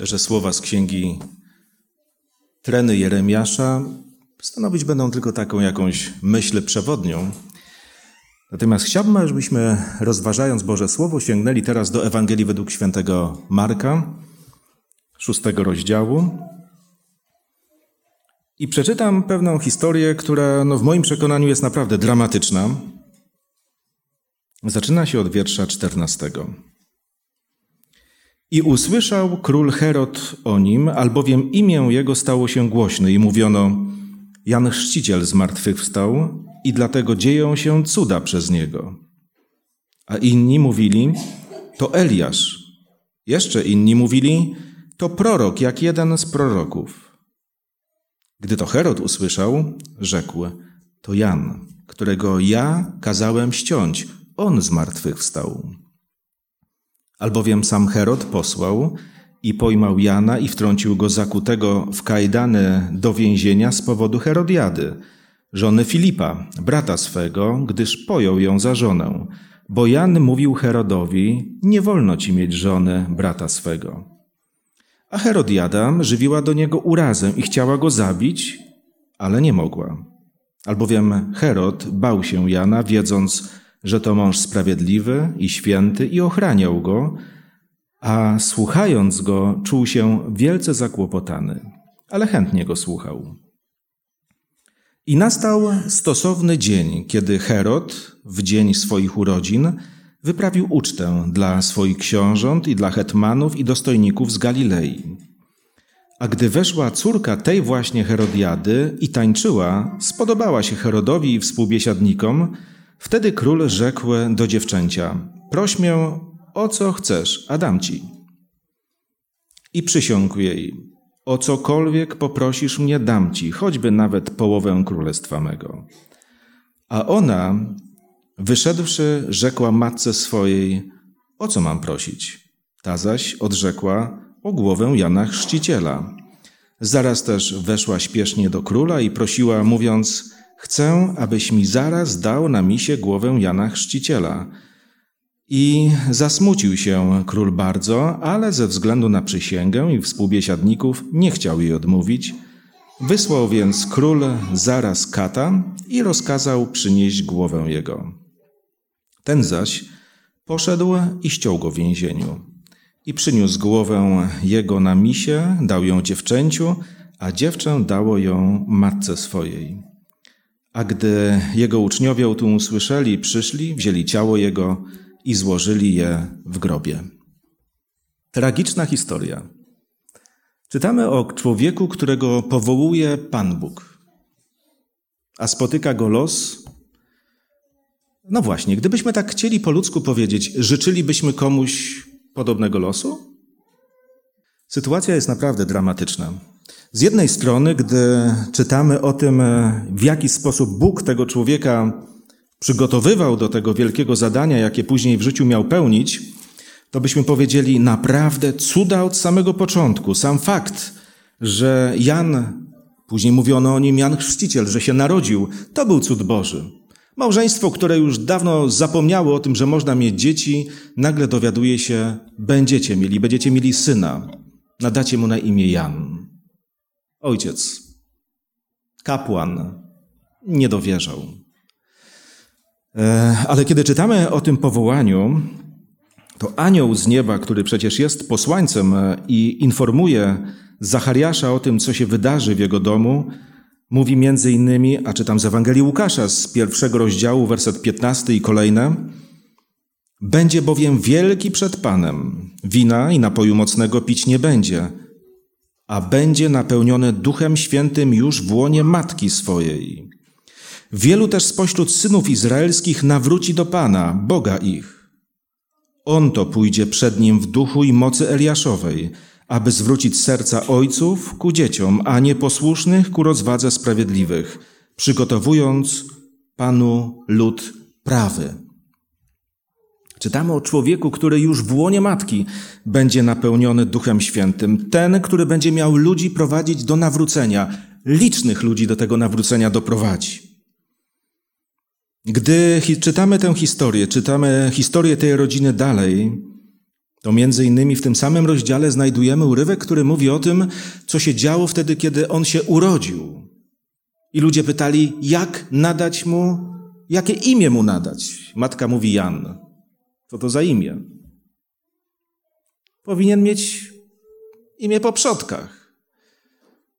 Że słowa z księgi Treny Jeremiasza stanowić będą tylko taką jakąś myśl przewodnią. Natomiast chciałbym, żebyśmy rozważając Boże Słowo sięgnęli teraz do Ewangelii według świętego Marka, szóstego rozdziału. I przeczytam pewną historię, która no, w moim przekonaniu jest naprawdę dramatyczna. Zaczyna się od wiersza czternastego. I usłyszał król Herod o nim, albowiem imię jego stało się głośne i mówiono, Jan Chrzciciel zmartwychwstał i dlatego dzieją się cuda przez niego. A inni mówili, to Eliasz. Jeszcze inni mówili, to prorok, jak jeden z proroków. Gdy to Herod usłyszał, rzekł, to Jan, którego ja kazałem ściąć, on zmartwychwstał. Albowiem sam Herod posłał i pojmał Jana i wtrącił go zakutego w kajdany do więzienia z powodu Herodiady, żony Filipa, brata swego, gdyż pojął ją za żonę. Bo Jan mówił Herodowi, nie wolno ci mieć żony brata swego. A Herodiada żywiła do niego urazę i chciała go zabić, ale nie mogła. Albowiem Herod bał się Jana, wiedząc, że to mąż sprawiedliwy i święty i ochraniał go, a słuchając go czuł się wielce zakłopotany, ale chętnie go słuchał. I nastał stosowny dzień, kiedy Herod, w dzień swoich urodzin, wyprawił ucztę dla swoich książąt i dla hetmanów i dostojników z Galilei. A gdy weszła córka tej właśnie Herodiady i tańczyła, spodobała się Herodowi i współbiesiadnikom, Wtedy król rzekł do dziewczęcia: Proś mnie o co chcesz, a dam ci. I przysiągł jej: O cokolwiek poprosisz mnie, dam ci, choćby nawet połowę królestwa mego. A ona, wyszedłszy, rzekła matce swojej: O co mam prosić? Ta zaś odrzekła: O głowę Jana Chrzciciela. Zaraz też weszła śpiesznie do króla i prosiła, mówiąc: Chcę, abyś mi zaraz dał na misie głowę Jana Chrzciciela. I zasmucił się król bardzo, ale ze względu na przysięgę i współbiesiadników nie chciał jej odmówić. Wysłał więc król zaraz kata i rozkazał przynieść głowę jego. Ten zaś poszedł i ściął go w więzieniu. I przyniósł głowę jego na misie, dał ją dziewczęciu, a dziewczę dało ją matce swojej. A gdy jego uczniowie o tym usłyszeli, przyszli, wzięli ciało jego i złożyli je w grobie. Tragiczna historia. Czytamy o człowieku, którego powołuje Pan Bóg, a spotyka go los. No właśnie, gdybyśmy tak chcieli po ludzku powiedzieć, życzylibyśmy komuś podobnego losu? Sytuacja jest naprawdę dramatyczna. Z jednej strony, gdy czytamy o tym, e, w jaki sposób Bóg tego człowieka przygotowywał do tego wielkiego zadania, jakie później w życiu miał pełnić, to byśmy powiedzieli naprawdę cuda od samego początku. Sam fakt, że Jan, później mówiono o nim Jan Chrzciciel, że się narodził, to był cud Boży. Małżeństwo, które już dawno zapomniało o tym, że można mieć dzieci, nagle dowiaduje się, będziecie mieli, będziecie mieli syna. Nadacie mu na imię Jan. Ojciec, kapłan, nie dowierzał. E, ale kiedy czytamy o tym powołaniu, to anioł z nieba, który przecież jest posłańcem e, i informuje Zachariasza o tym, co się wydarzy w jego domu, mówi między innymi, a czytam z Ewangelii Łukasza z pierwszego rozdziału, werset 15 i kolejne, będzie bowiem wielki przed Panem, wina i napoju mocnego pić nie będzie, a będzie napełnione Duchem Świętym już w łonie matki swojej. Wielu też spośród synów izraelskich nawróci do Pana, Boga ich. On to pójdzie przed nim w duchu i mocy Eliaszowej, aby zwrócić serca ojców ku dzieciom, a nieposłusznych ku rozwadze sprawiedliwych, przygotowując Panu lud prawy. Czytamy o człowieku, który już w łonie matki będzie napełniony Duchem Świętym. Ten, który będzie miał ludzi prowadzić do nawrócenia, licznych ludzi do tego nawrócenia doprowadzi. Gdy czytamy tę historię, czytamy historię tej rodziny dalej, To między innymi w tym samym rozdziale znajdujemy urywek, który mówi o tym, co się działo wtedy, kiedy on się urodził. I ludzie pytali, jak nadać mu, jakie imię mu nadać. Matka mówi Jan. Co to za imię? Powinien mieć imię po przodkach.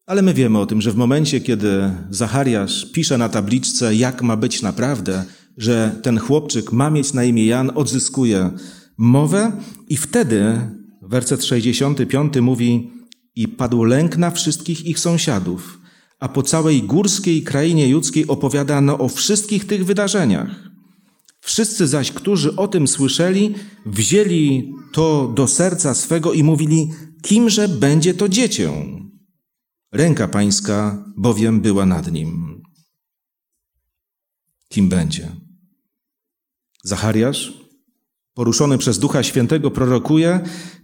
Ale my wiemy o tym, że w momencie, kiedy Zachariasz pisze na tabliczce, jak ma być naprawdę, że ten chłopczyk ma mieć na imię Jan, odzyskuje mowę i wtedy werset 65 mówi i padł lęk na wszystkich ich sąsiadów, a po całej górskiej krainie judzkiej opowiadano o wszystkich tych wydarzeniach. Wszyscy zaś, którzy o tym słyszeli, wzięli to do serca swego i mówili, kimże będzie to dziecię? Ręka pańska bowiem była nad nim. Kim będzie? Zachariasz, poruszony przez Ducha Świętego, prorokuje,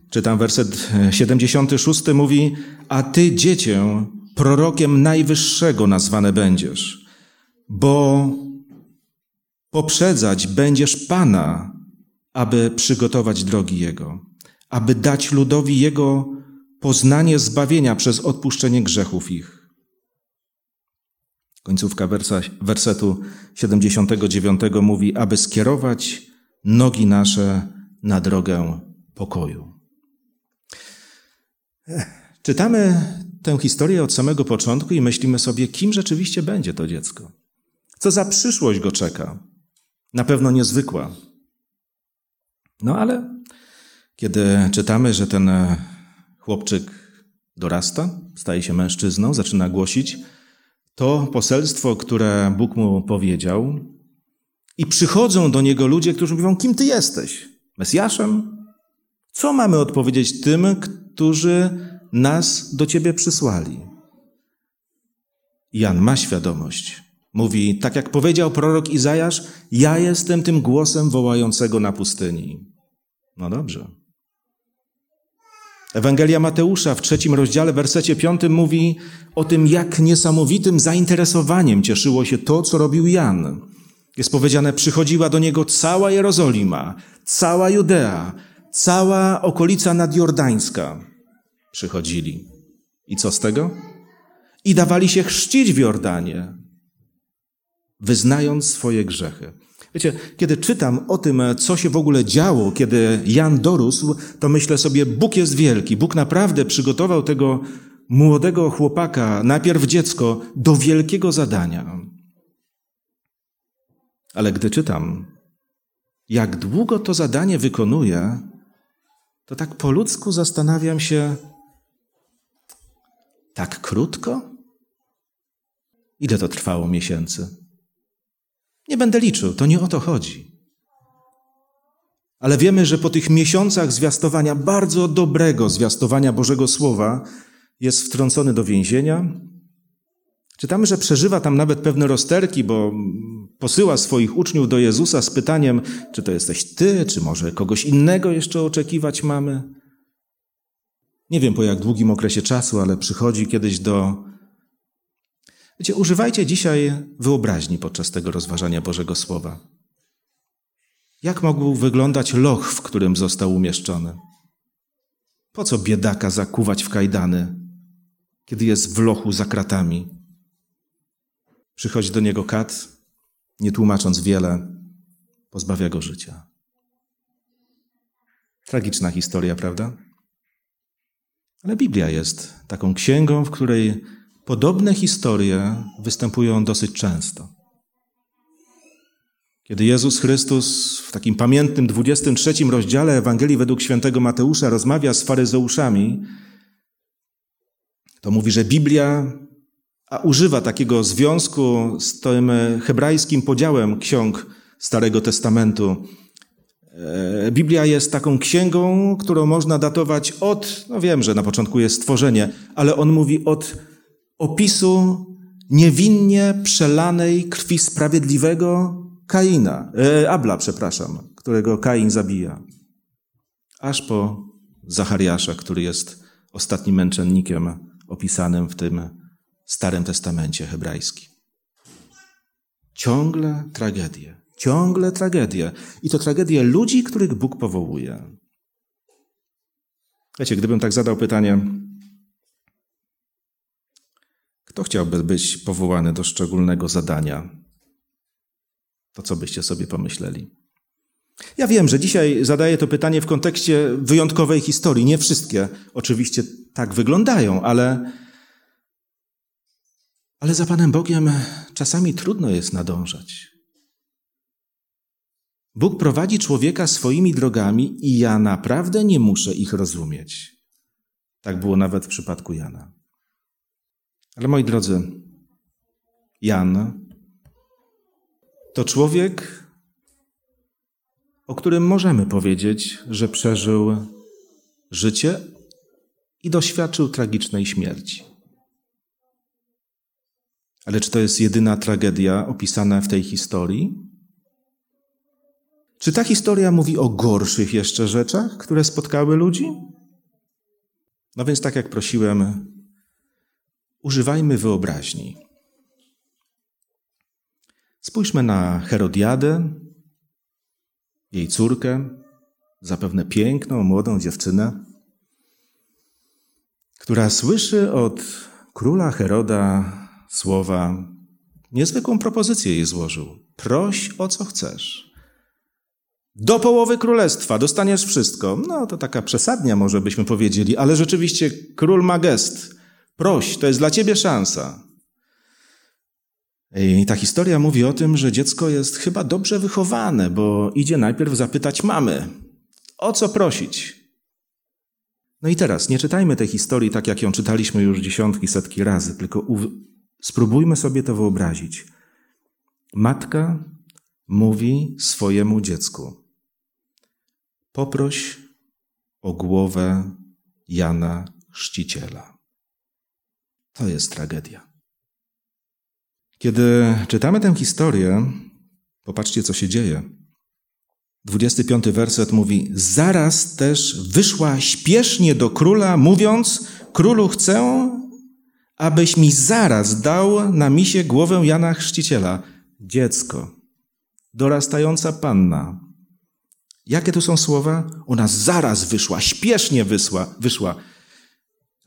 czytam werset 76, mówi, a ty, dziecię, prorokiem Najwyższego nazwane będziesz, bo poprzedzać będziesz Pana, aby przygotować drogi Jego, aby dać ludowi Jego poznanie zbawienia przez odpuszczenie grzechów ich. Końcówka wersa, wersetu 79 mówi, aby skierować nogi nasze na drogę pokoju. Czytamy tę historię od samego początku i myślimy sobie, kim rzeczywiście będzie to dziecko. Co za przyszłość go czeka. Na pewno niezwykła. No ale kiedy czytamy, że ten chłopczyk dorasta, staje się mężczyzną, zaczyna głosić to poselstwo, które Bóg mu powiedział, i przychodzą do niego ludzie, którzy mówią: Kim ty jesteś? Mesjaszem? Co mamy odpowiedzieć tym, którzy nas do ciebie przysłali? Jan ma świadomość. Mówi, tak jak powiedział prorok Izajasz, ja jestem tym głosem wołającego na pustyni. No dobrze. Ewangelia Mateusza w trzecim rozdziale, wersecie piątym mówi o tym, jak niesamowitym zainteresowaniem cieszyło się to, co robił Jan. Jest powiedziane, przychodziła do niego cała Jerozolima, cała Judea, cała okolica nadjordańska. Przychodzili. I co z tego? I dawali się chrzcić w Jordanie, wyznając swoje grzechy. Wiecie, kiedy czytam o tym, co się w ogóle działo, kiedy Jan dorósł, to myślę sobie, Bóg jest wielki. Bóg naprawdę przygotował tego młodego chłopaka, najpierw dziecko, do wielkiego zadania. Ale gdy czytam, jak długo to zadanie wykonuje, to tak po ludzku zastanawiam się, tak krótko? Ile to trwało miesięcy? Nie będę liczył, to nie o to chodzi. Ale wiemy, że po tych miesiącach zwiastowania, bardzo dobrego zwiastowania Bożego Słowa, jest wtrącony do więzienia. Czytamy, że przeżywa tam nawet pewne rozterki, bo posyła swoich uczniów do Jezusa z pytaniem, czy to jesteś ty, czy może kogoś innego jeszcze oczekiwać mamy. Nie wiem po jak długim okresie czasu, ale przychodzi kiedyś do Wiecie, używajcie dzisiaj wyobraźni podczas tego rozważania Bożego Słowa. Jak mógł wyglądać loch, w którym został umieszczony? Po co biedaka zakuwać w kajdany, kiedy jest w lochu za kratami? Przychodzi do niego kat, nie tłumacząc wiele, pozbawia go życia. Tragiczna historia, prawda? Ale Biblia jest taką księgą, w której Podobne historie występują dosyć często. Kiedy Jezus Chrystus w takim pamiętnym 23 rozdziale Ewangelii według świętego Mateusza rozmawia z faryzeuszami, to mówi, że Biblia a używa takiego związku z tym hebrajskim podziałem ksiąg Starego Testamentu. E, Biblia jest taką księgą, którą można datować od, no wiem, że na początku jest stworzenie, ale on mówi od opisu niewinnie przelanej krwi sprawiedliwego Kaina, e, Abla, przepraszam, którego Kain zabija. Aż po Zachariasza, który jest ostatnim męczennikiem opisanym w tym Starym Testamencie hebrajskim. Ciągle tragedie, ciągle tragedie. I to tragedie ludzi, których Bóg powołuje. Wiecie, gdybym tak zadał pytanie, kto chciałby być powołany do szczególnego zadania, to co byście sobie pomyśleli? Ja wiem, że dzisiaj zadaję to pytanie w kontekście wyjątkowej historii. Nie wszystkie oczywiście tak wyglądają, ale, ale za Panem Bogiem czasami trudno jest nadążać. Bóg prowadzi człowieka swoimi drogami i ja naprawdę nie muszę ich rozumieć. Tak było nawet w przypadku Jana. Ale moi drodzy, Jan to człowiek, o którym możemy powiedzieć, że przeżył życie i doświadczył tragicznej śmierci. Ale czy to jest jedyna tragedia opisana w tej historii? Czy ta historia mówi o gorszych jeszcze rzeczach, które spotkały ludzi? No więc, tak jak prosiłem, używajmy wyobraźni. Spójrzmy na Herodiadę, jej córkę, zapewne piękną, młodą dziewczynę, która słyszy od króla Heroda słowa, niezwykłą propozycję jej złożył. Proś o co chcesz. Do połowy królestwa dostaniesz wszystko. No to taka przesadnia, może byśmy powiedzieli, ale rzeczywiście król ma gest. Proś, to jest dla ciebie szansa. I ta historia mówi o tym, że dziecko jest chyba dobrze wychowane, bo idzie najpierw zapytać mamy, o co prosić. No i teraz nie czytajmy tej historii tak, jak ją czytaliśmy już dziesiątki, setki razy, tylko spróbujmy sobie to wyobrazić. Matka mówi swojemu dziecku: Poproś o głowę Jana Chrzciciela. To jest tragedia. Kiedy czytamy tę historię, popatrzcie, co się dzieje. 25 werset mówi: Zaraz też wyszła śpiesznie do króla, mówiąc: Królu, chcę, abyś mi zaraz dał na misie głowę Jana Chrzciciela. Dziecko, dorastająca panna, Jakie tu są słowa? Ona zaraz wyszła, śpiesznie wysła, wyszła.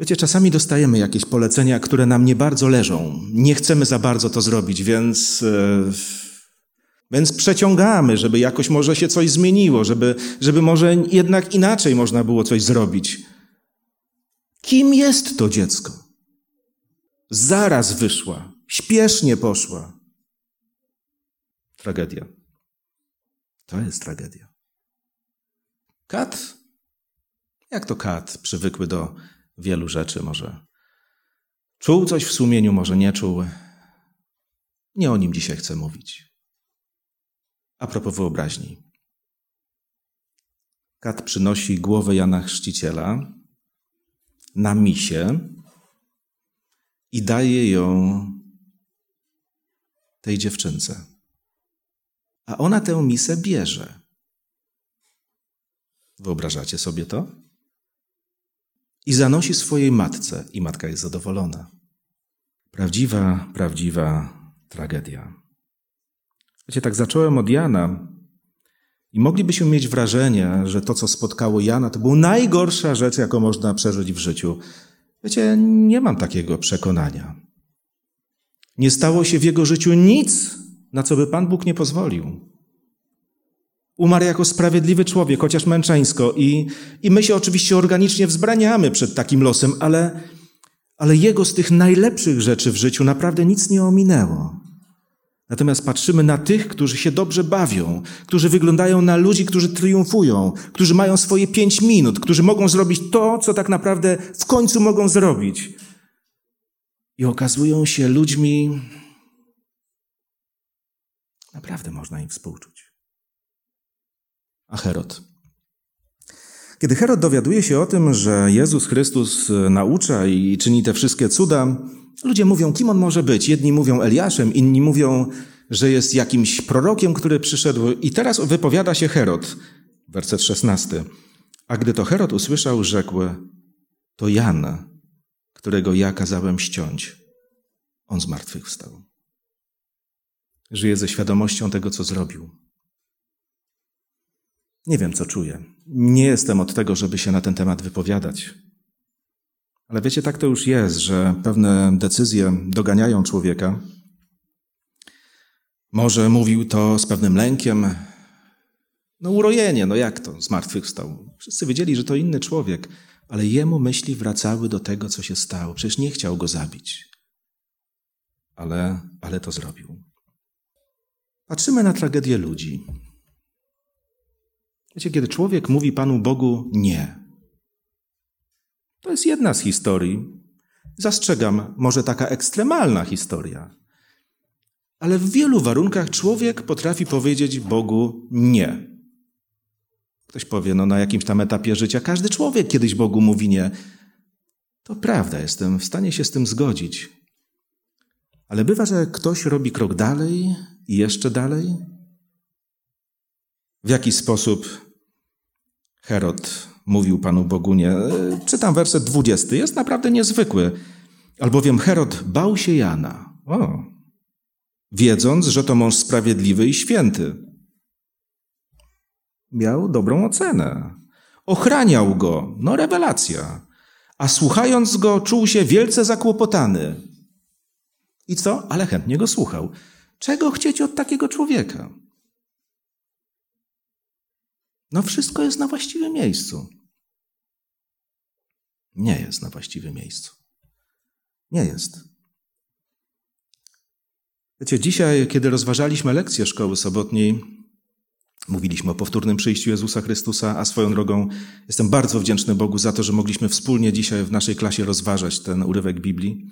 Wiecie, czasami dostajemy jakieś polecenia, które nam nie bardzo leżą. Nie chcemy za bardzo to zrobić, więc, e, więc przeciągamy, żeby jakoś może się coś zmieniło, żeby, żeby może jednak inaczej można było coś zrobić. Kim jest to dziecko? Zaraz wyszła, śpiesznie poszła. Tragedia. To jest tragedia. Kat? Jak to kat? Przywykły do wielu rzeczy, może. Czuł coś w sumieniu, może nie czuł. Nie o nim dzisiaj chcę mówić. A propos wyobraźni. Kat przynosi głowę Jana Chrzciciela na misie i daje ją tej dziewczynce. A ona tę misę bierze. Wyobrażacie sobie to? I zanosi swojej matce, i matka jest zadowolona. Prawdziwa, prawdziwa tragedia. Wiecie, tak zacząłem od Jana i moglibyśmy mieć wrażenie, że to, co spotkało Jana, to była najgorsza rzecz, jaką można przeżyć w życiu. Wiecie, nie mam takiego przekonania. Nie stało się w jego życiu nic, na co by Pan Bóg nie pozwolił. Umarł jako sprawiedliwy człowiek, chociaż męczeńsko. I, I my się oczywiście organicznie wzbraniamy przed takim losem, ale, ale jego z tych najlepszych rzeczy w życiu naprawdę nic nie ominęło. Natomiast patrzymy na tych, którzy się dobrze bawią, którzy wyglądają na ludzi, którzy triumfują, którzy mają swoje pięć minut, którzy mogą zrobić to, co tak naprawdę w końcu mogą zrobić. I okazują się ludźmi, naprawdę można im współczuć a Herod. Kiedy Herod dowiaduje się o tym, że Jezus Chrystus naucza i czyni te wszystkie cuda, ludzie mówią, kim on może być. Jedni mówią Eliaszem, inni mówią, że jest jakimś prorokiem, który przyszedł. I teraz wypowiada się Herod, werset 16. A gdy to Herod usłyszał, rzekł, to Jan, którego ja kazałem ściąć. On zmartwychwstał. Żyje ze świadomością tego, co zrobił. Nie wiem, co czuję. Nie jestem od tego, żeby się na ten temat wypowiadać. Ale wiecie, tak to już jest, że pewne decyzje doganiają człowieka. Może mówił to z pewnym lękiem. No urojenie, no jak to? Zmartwychwstał. Wszyscy wiedzieli, że to inny człowiek, ale jemu myśli wracały do tego, co się stało. Przecież nie chciał go zabić. Ale, ale to zrobił. Patrzymy na tragedię ludzi. Wiecie, kiedy człowiek mówi Panu Bogu nie, to jest jedna z historii. Zastrzegam, może taka ekstremalna historia. Ale w wielu warunkach człowiek potrafi powiedzieć Bogu nie. Ktoś powie, no na jakimś tam etapie życia każdy człowiek kiedyś Bogu mówi nie. To prawda, jestem w stanie się z tym zgodzić. Ale bywa, że ktoś robi krok dalej i jeszcze dalej. W jaki sposób Herod mówił Panu Bogu nie? Czytam werset 20. Jest naprawdę niezwykły. Albowiem Herod bał się Jana. O, wiedząc, że to mąż sprawiedliwy i święty. Miał dobrą ocenę. Ochraniał go. No, rewelacja. A słuchając go, czuł się wielce zakłopotany. I co? Ale chętnie go słuchał. Czego chcieć od takiego człowieka? No, wszystko jest na właściwym miejscu. Nie jest na właściwym miejscu. Nie jest. Wiecie, dzisiaj, kiedy rozważaliśmy lekcję szkoły sobotniej, mówiliśmy o powtórnym przyjściu Jezusa Chrystusa, a swoją drogą jestem bardzo wdzięczny Bogu za to, że mogliśmy wspólnie dzisiaj w naszej klasie rozważać ten urywek Biblii.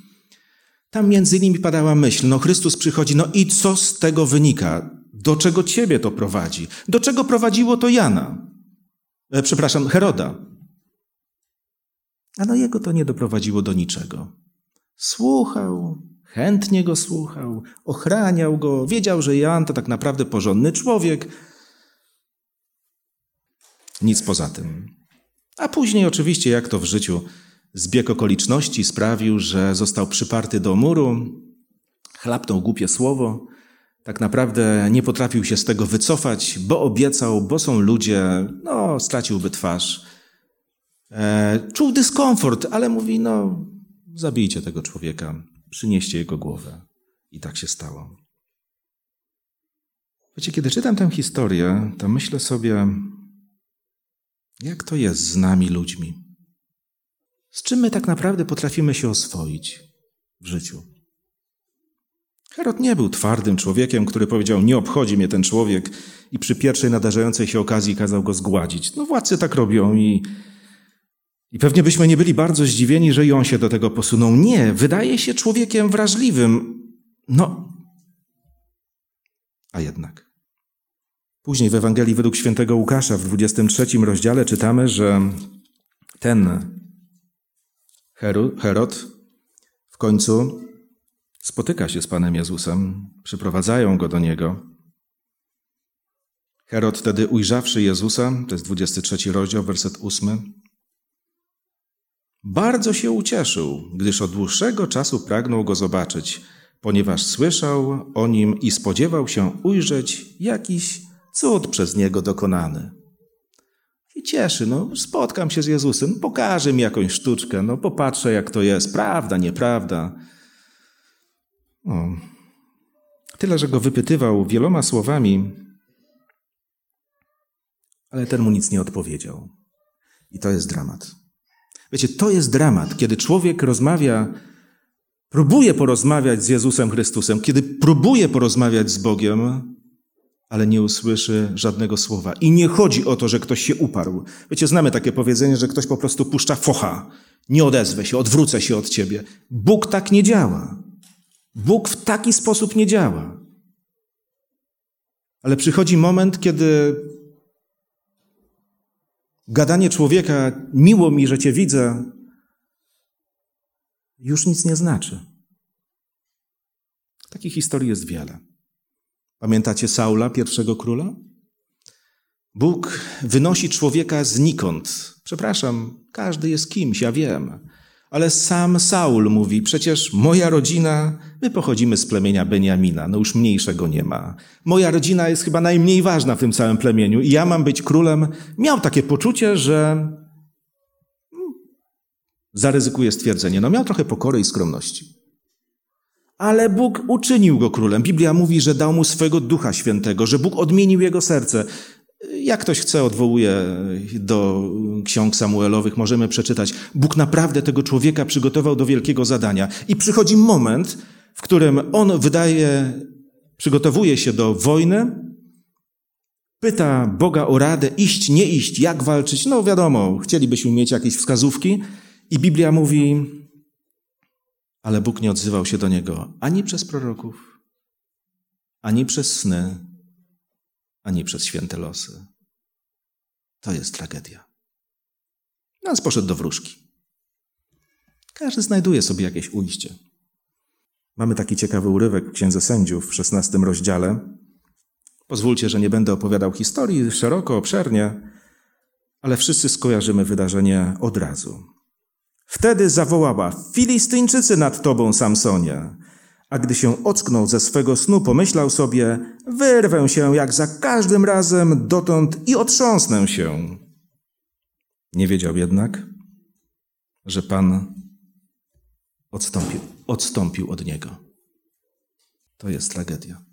Tam między innymi padała myśl, no Chrystus przychodzi, no i co z tego wynika? Do czego ciebie to prowadzi? Do czego prowadziło to Jana? E, przepraszam, Heroda. A no jego to nie doprowadziło do niczego. Słuchał, chętnie go słuchał, ochraniał go, wiedział, że Jan to tak naprawdę porządny człowiek. Nic poza tym. A później oczywiście, jak to w życiu, zbieg okoliczności sprawił, że został przyparty do muru, chlapnął głupie słowo, tak naprawdę nie potrafił się z tego wycofać, bo obiecał, bo są ludzie, no, straciłby twarz. E, czuł dyskomfort, ale mówi, no, zabijcie tego człowieka, przynieście jego głowę. I tak się stało. Wiecie, kiedy czytam tę historię, to myślę sobie, jak to jest z nami ludźmi? Z czym my tak naprawdę potrafimy się oswoić w życiu? Herod nie był twardym człowiekiem, który powiedział: Nie obchodzi mnie ten człowiek, i przy pierwszej nadarzającej się okazji kazał go zgładzić. No, władcy tak robią i, i pewnie byśmy nie byli bardzo zdziwieni, że i on się do tego posunął. Nie, wydaje się człowiekiem wrażliwym. No, a jednak. Później w Ewangelii według świętego Łukasza w 23 rozdziale czytamy, że ten Herod w końcu spotyka się z Panem Jezusem, przyprowadzają go do niego. Herod wtedy ujrzawszy Jezusa, to jest 23 rozdział, werset 8, bardzo się ucieszył, gdyż od dłuższego czasu pragnął go zobaczyć, ponieważ słyszał o nim i spodziewał się ujrzeć jakiś cud przez niego dokonany. I cieszy, no, spotkam się z Jezusem, pokaże mi jakąś sztuczkę, no, popatrzę jak to jest, prawda, nieprawda. No. Tyle, że go wypytywał wieloma słowami, ale ten mu nic nie odpowiedział. I to jest dramat. Wiecie, to jest dramat, kiedy człowiek rozmawia, próbuje porozmawiać z Jezusem Chrystusem, kiedy próbuje porozmawiać z Bogiem, ale nie usłyszy żadnego słowa. I nie chodzi o to, że ktoś się uparł. Wiecie, znamy takie powiedzenie, że ktoś po prostu puszcza focha. Nie odezwę się, odwrócę się od ciebie. Bóg tak nie działa. Bóg w taki sposób nie działa. Ale przychodzi moment, kiedy gadanie człowieka, miło mi, że Cię widzę, już nic nie znaczy. Takich historii jest wiele. Pamiętacie Saula, pierwszego króla? Bóg wynosi człowieka znikąd. Przepraszam, każdy jest kimś, ja wiem. Ale sam Saul mówi, przecież moja rodzina, my pochodzimy z plemienia Beniamina, no już mniejszego nie ma. Moja rodzina jest chyba najmniej ważna w tym całym plemieniu i ja mam być królem. Miał takie poczucie, że hmm, zaryzykuje stwierdzenie. No miał trochę pokory i skromności. Ale Bóg uczynił go królem. Biblia mówi, że dał mu swego ducha świętego, że Bóg odmienił jego serce. Jak ktoś chce, odwołuje do ksiąg Samuelowych, możemy przeczytać. Bóg naprawdę tego człowieka przygotował do wielkiego zadania. I przychodzi moment, w którym on wydaje, przygotowuje się do wojny, pyta Boga o radę, iść, nie iść, jak walczyć. No wiadomo, chcielibyśmy mieć jakieś wskazówki. I Biblia mówi, ale Bóg nie odzywał się do niego ani przez proroków, ani przez sny, ani przez święte losy. To jest tragedia. Nas poszedł do wróżki. Każdy znajduje sobie jakieś ujście. Mamy taki ciekawy urywek w Księdze Sędziów w szesnastym rozdziale. Pozwólcie, że nie będę opowiadał historii szeroko, obszernie, ale wszyscy skojarzymy wydarzenie od razu. Wtedy zawołała: Filistyńczycy nad tobą, Samsonie. A gdy się ocknął ze swego snu, pomyślał sobie: Wyrwę się jak za każdym razem dotąd i otrząsnę się. Nie wiedział jednak, że Pan odstąpił, odstąpił od niego. To jest tragedia.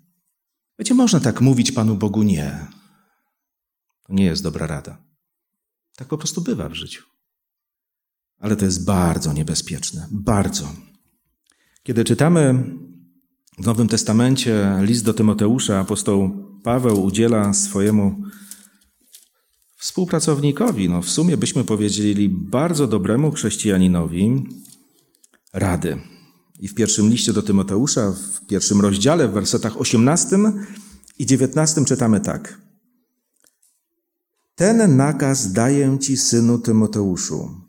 Wiecie, można tak mówić Panu Bogu nie. To nie jest dobra rada. Tak po prostu bywa w życiu. Ale to jest bardzo niebezpieczne. Bardzo. Kiedy czytamy w Nowym Testamencie list do Tymoteusza, apostoł Paweł udziela swojemu współpracownikowi, no w sumie byśmy powiedzieli bardzo dobremu chrześcijaninowi, rady. I w pierwszym liście do Tymoteusza, w pierwszym rozdziale, w wersetach 18 i 19 czytamy tak. Ten nakaz daję ci, synu Tymoteuszu,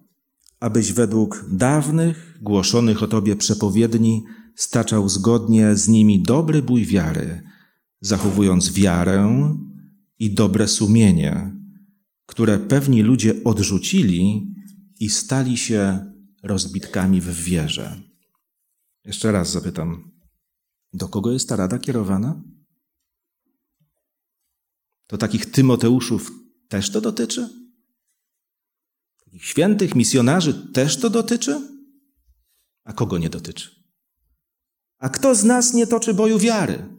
abyś według dawnych, głoszonych o Tobie przepowiedni staczał zgodnie z nimi dobry bój wiary, zachowując wiarę i dobre sumienie, które pewni ludzie odrzucili i stali się rozbitkami w wierze. Jeszcze raz zapytam, do kogo jest ta rada kierowana? To takich Tymoteuszów też to dotyczy? Świętych misjonarzy też to dotyczy? A kogo nie dotyczy? A kto z nas nie toczy boju wiary?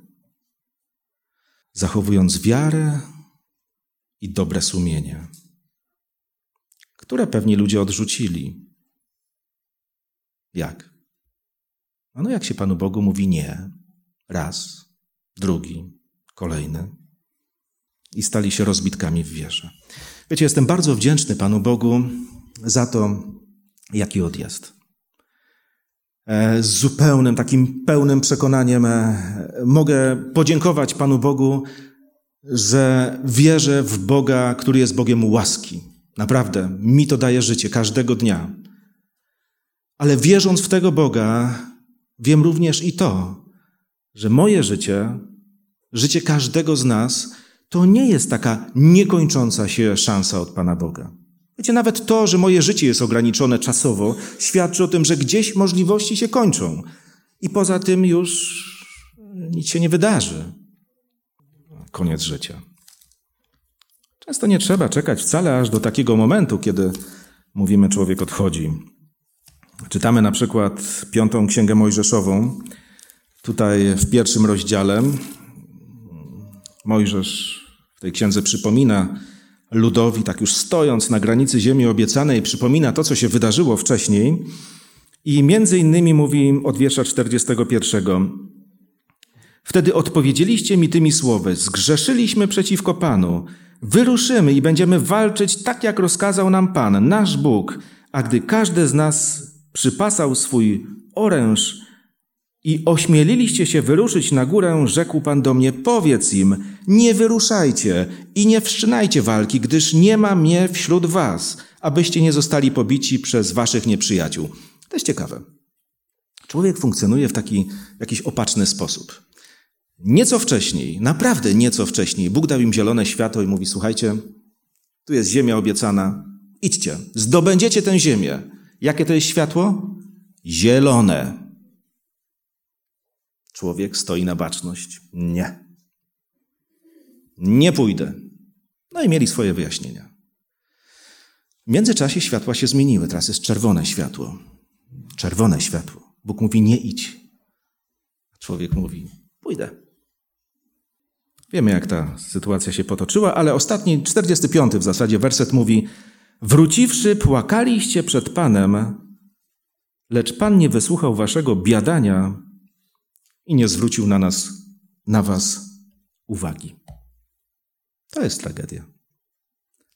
Zachowując wiarę i dobre sumienie, które pewnie ludzie odrzucili. Jak? No jak się Panu Bogu mówi nie, raz, drugi, kolejny i stali się rozbitkami w wierze. Wiecie, jestem bardzo wdzięczny Panu Bogu za to, jaki odjazd. E, z zupełnym, takim pełnym przekonaniem e, mogę podziękować Panu Bogu, że wierzę w Boga, który jest Bogiem łaski. Naprawdę, mi to daje życie każdego dnia. Ale wierząc w tego Boga, wiem również i to, że moje życie, życie każdego z nas, to nie jest taka niekończąca się szansa od Pana Boga. Wiecie, nawet to, że moje życie jest ograniczone czasowo, świadczy o tym, że gdzieś możliwości się kończą. I poza tym już nic się nie wydarzy. Koniec życia. Często nie trzeba czekać wcale aż do takiego momentu, kiedy mówimy, człowiek odchodzi. Czytamy na przykład piątą księgę Mojżeszową. Tutaj w pierwszym rozdziale Mojżesz w tej księdze przypomina ludowi, tak już stojąc na granicy ziemi obiecanej, przypomina to, co się wydarzyło wcześniej. I między innymi mówi od wiersza 41. Wtedy odpowiedzieliście mi tymi słowy: Zgrzeszyliśmy przeciwko Panu. Wyruszymy i będziemy walczyć tak, jak rozkazał nam Pan, nasz Bóg. A gdy każdy z nas przypasał swój oręż i ośmieliliście się wyruszyć na górę, rzekł Pan do mnie, powiedz im, nie wyruszajcie i nie wszczynajcie walki, gdyż nie ma mnie wśród was, abyście nie zostali pobici przez waszych nieprzyjaciół. To jest ciekawe. Człowiek funkcjonuje w taki jakiś opaczny sposób. Nieco wcześniej, naprawdę nieco wcześniej, Bóg dał im zielone światło i mówi, słuchajcie, tu jest ziemia obiecana, idźcie, zdobędziecie tę ziemię. Jakie to jest światło? Zielone. Człowiek stoi na baczność. Nie. Nie pójdę. No i mieli swoje wyjaśnienia. W międzyczasie światła się zmieniły. Teraz jest czerwone światło. Czerwone światło. Bóg mówi: Nie idź. Człowiek mówi: Pójdę. Wiemy, jak ta sytuacja się potoczyła, ale ostatni, 45 w zasadzie werset mówi: Wróciwszy, płakaliście przed Panem, lecz Pan nie wysłuchał waszego biadania i nie zwrócił na nas, na was uwagi. To jest tragedia.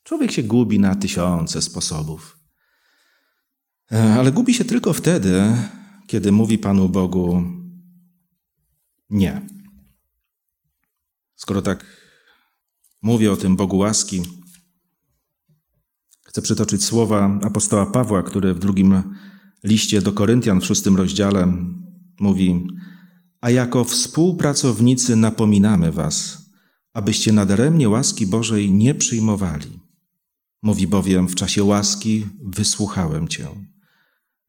Człowiek się gubi na tysiące sposobów. E, ale gubi się tylko wtedy, kiedy mówi Panu Bogu nie. Skoro tak mówię o tym Bogu łaski, chcę przytoczyć słowa apostoła Pawła, który w drugim liście do Koryntian w szóstym rozdziale mówi: A jako współpracownicy napominamy Was, abyście nadaremnie łaski Bożej nie przyjmowali. Mówi bowiem: W czasie łaski wysłuchałem Cię.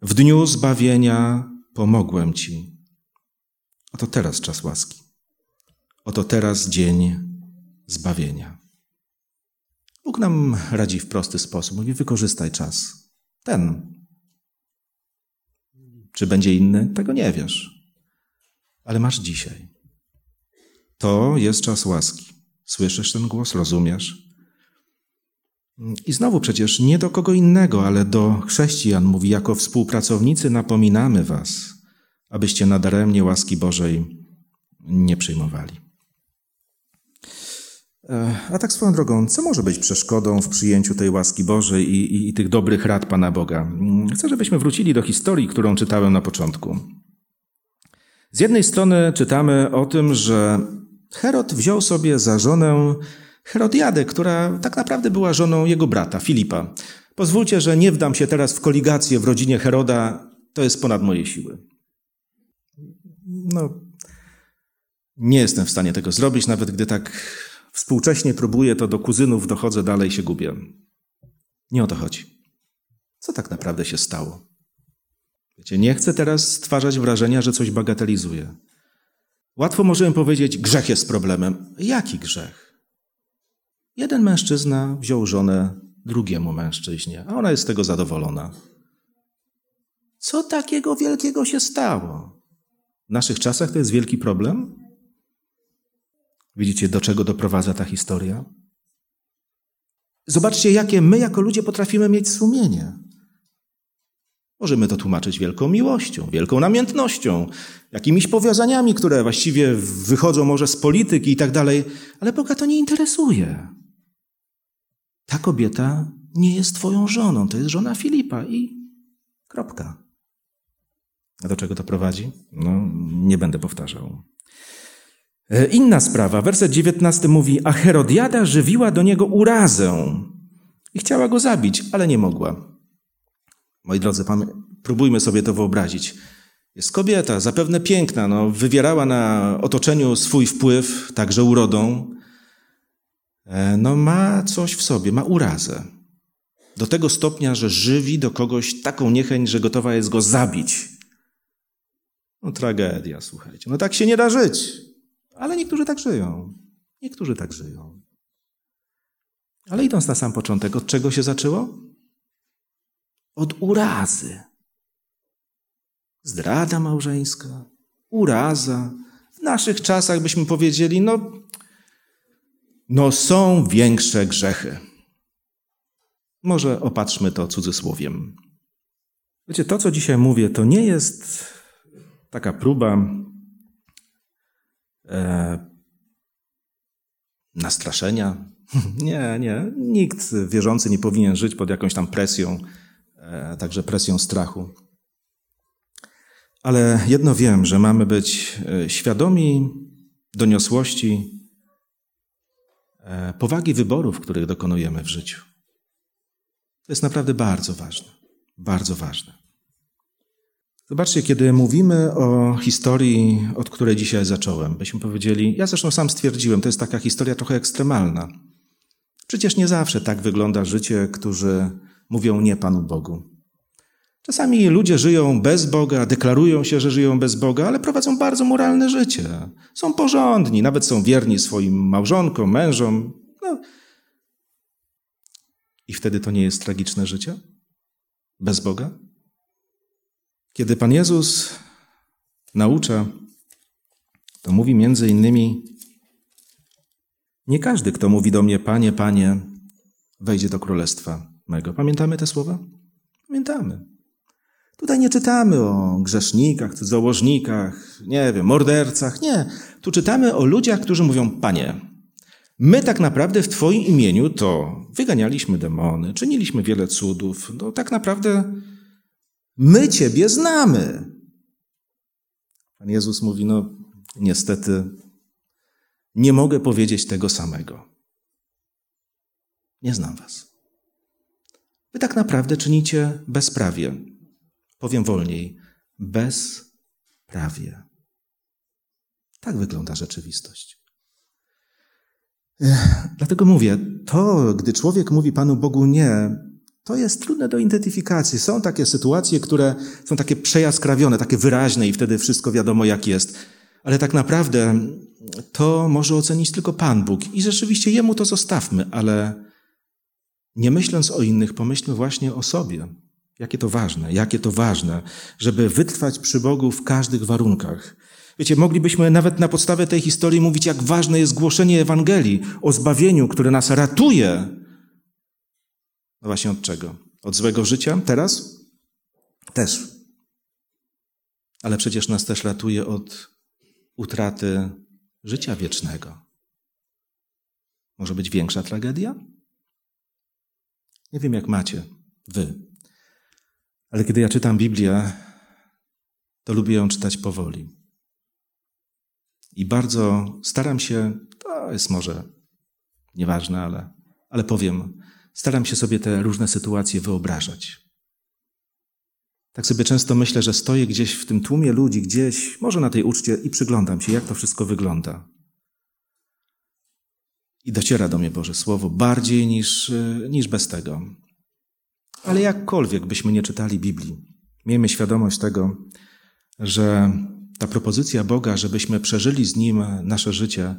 W dniu zbawienia pomogłem Ci. Oto teraz czas łaski. Oto teraz dzień zbawienia. Bóg nam radzi w prosty sposób. Mówi: wykorzystaj czas. Ten. Czy będzie inny? Tego nie wiesz. Ale masz dzisiaj. To jest czas łaski. Słyszysz ten głos, rozumiesz? I znowu przecież nie do kogo innego, ale do chrześcijan mówi: jako współpracownicy napominamy Was, abyście nadaremnie łaski Bożej nie przyjmowali. E, a tak swoją drogą, co może być przeszkodą w przyjęciu tej łaski Bożej i, i, i tych dobrych rad Pana Boga? Mm, chcę, żebyśmy wrócili do historii, którą czytałem na początku. Z jednej strony czytamy o tym, że Herod wziął sobie za żonę Herodiadę, która tak naprawdę była żoną jego brata, Filipa. Pozwólcie, że nie wdam się teraz w koligację w rodzinie Heroda, to jest ponad moje siły. No, nie jestem w stanie tego zrobić, nawet gdy tak współcześnie próbuję, to do kuzynów dochodzę dalej się gubię. Nie o to chodzi. Co tak naprawdę się stało? Wiecie, nie chcę teraz stwarzać wrażenia, że coś bagatelizuję. Łatwo możemy powiedzieć, grzech jest problemem. Jaki grzech? Jeden mężczyzna wziął żonę drugiemu mężczyźnie, a ona jest z tego zadowolona. Co takiego wielkiego się stało? W naszych czasach to jest wielki problem? Widzicie, do czego doprowadza ta historia? Zobaczcie, jakie my jako ludzie potrafimy mieć sumienie. Możemy to tłumaczyć wielką miłością, wielką namiętnością, jakimiś powiązaniami, które właściwie wychodzą może z polityki i tak dalej, ale Boga to nie interesuje. Ta kobieta nie jest twoją żoną, to jest żona Filipa i kropka. A do czego to prowadzi? No, nie będę powtarzał. E, inna sprawa, werset 19 mówi, a Herodiada żywiła do niego urazę i chciała go zabić, ale nie mogła. Moi drodzy, próbujmy sobie to wyobrazić. Jest kobieta, zapewne piękna, no, wywierała na otoczeniu swój wpływ, także urodą. E, no, ma coś w sobie, ma urazę. Do tego stopnia, że żywi do kogoś taką niechęć, że gotowa jest go zabić. No, tragedia, słuchajcie. No, tak się nie da żyć. Ale niektórzy tak żyją. Niektórzy tak żyją. Ale idąc na sam początek, od czego się zaczęło? Od urazy. Zdrada małżeńska, uraza. W naszych czasach byśmy powiedzieli, no, no są większe grzechy. Może opatrzmy to cudzysłowiem. Wiecie, to co dzisiaj mówię, to nie jest taka próba e, nastraszenia. Nie, nie. Nikt wierzący nie powinien żyć pod jakąś tam presją, także presją strachu. Ale jedno wiem, że mamy być e, świadomi doniosłości e, powagi wyborów, których dokonujemy w życiu. To jest naprawdę bardzo ważne. Bardzo ważne. Zobaczcie, kiedy mówimy o historii, od której dzisiaj zacząłem, byśmy powiedzieli, ja zresztą sam stwierdziłem, to jest taka historia trochę ekstremalna. Przecież nie zawsze tak wygląda życie, którzy mówią nie Panu Bogu. Czasami ludzie żyją bez Boga, deklarują się, że żyją bez Boga, ale prowadzą bardzo moralne życie. Są porządni, nawet są wierni swoim małżonkom, mężom. No. I wtedy to nie jest tragiczne życie? Bez Boga? Kiedy Pan Jezus naucza, to mówi między innymi: Nie każdy, kto mówi do mnie, Panie, Panie, wejdzie do królestwa mego. Pamiętamy te słowa? Pamiętamy. Tutaj nie czytamy o grzesznikach, założnikach, nie wiem, mordercach. Nie. Tu czytamy o ludziach, którzy mówią: Panie, my tak naprawdę w Twoim imieniu to wyganialiśmy demony, czyniliśmy wiele cudów. No tak naprawdę my Ciebie znamy. Pan Jezus mówi: No, niestety, nie mogę powiedzieć tego samego. Nie znam Was. Wy tak naprawdę czynicie bezprawie powiem wolniej, bezprawie. Tak wygląda rzeczywistość. Dlatego mówię, to, gdy człowiek mówi Panu Bogu nie, to jest trudne do identyfikacji. Są takie sytuacje, które są takie przejaskrawione, takie wyraźne i wtedy wszystko wiadomo jak jest. Ale tak naprawdę to może ocenić tylko Pan Bóg i rzeczywiście Jemu to zostawmy, ale nie myśląc o innych, pomyślmy właśnie o sobie. Jakie to ważne, jakie to ważne, żeby wytrwać przy Bogu w każdych warunkach. Wiecie, moglibyśmy nawet na podstawie tej historii mówić, jak ważne jest głoszenie Ewangelii o zbawieniu, które nas ratuje. No właśnie od czego? Od złego życia? Teraz? Też. Ale przecież nas też ratuje od utraty życia wiecznego. Może być większa tragedia? Nie wiem, jak macie, wy. Ale kiedy ja czytam Biblię, to lubię ją czytać powoli. I bardzo staram się, to jest może nieważne, ale, ale powiem, staram się sobie te różne sytuacje wyobrażać. Tak sobie często myślę, że stoję gdzieś w tym tłumie ludzi, gdzieś, może na tej uczcie i przyglądam się, jak to wszystko wygląda. I dociera do mnie Boże Słowo bardziej niż, niż bez tego. Ale jakkolwiek byśmy nie czytali Biblii, miejmy świadomość tego, że ta propozycja Boga, żebyśmy przeżyli z Nim nasze życie,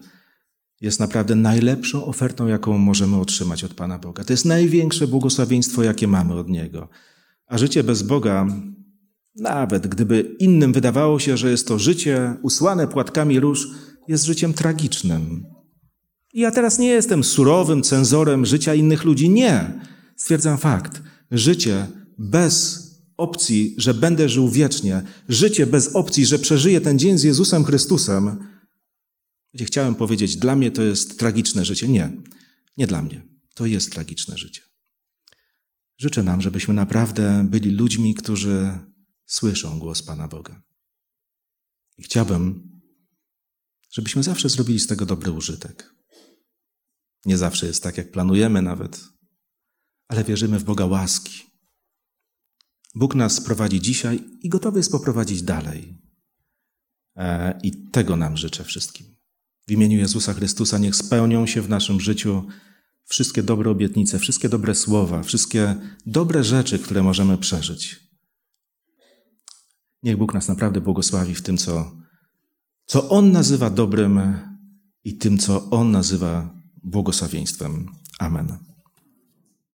jest naprawdę najlepszą ofertą, jaką możemy otrzymać od Pana Boga. To jest największe błogosławieństwo, jakie mamy od Niego. A życie bez Boga, nawet gdyby innym wydawało się, że jest to życie usłane płatkami róż, jest życiem tragicznym. Ja teraz nie jestem surowym cenzorem życia innych ludzi. Nie. Stwierdzam fakt. Życie bez opcji, że będę żył wiecznie, życie bez opcji, że przeżyję ten dzień z Jezusem Chrystusem, gdzie chciałem powiedzieć, dla mnie to jest tragiczne życie. Nie, nie dla mnie. To jest tragiczne życie. Życzę nam, żebyśmy naprawdę byli ludźmi, którzy słyszą głos Pana Boga. I chciałbym, żebyśmy zawsze zrobili z tego dobry użytek. Nie zawsze jest tak, jak planujemy nawet, ale wierzymy w Boga łaski. Bóg nas prowadzi dzisiaj i gotowy jest poprowadzić dalej. E, I tego nam życzę wszystkim. W imieniu Jezusa Chrystusa niech spełnią się w naszym życiu wszystkie dobre obietnice, wszystkie dobre słowa, wszystkie dobre rzeczy, które możemy przeżyć. Niech Bóg nas naprawdę błogosławi w tym, co, co On nazywa dobrym i tym, co On nazywa błogosławieństwem. Amen.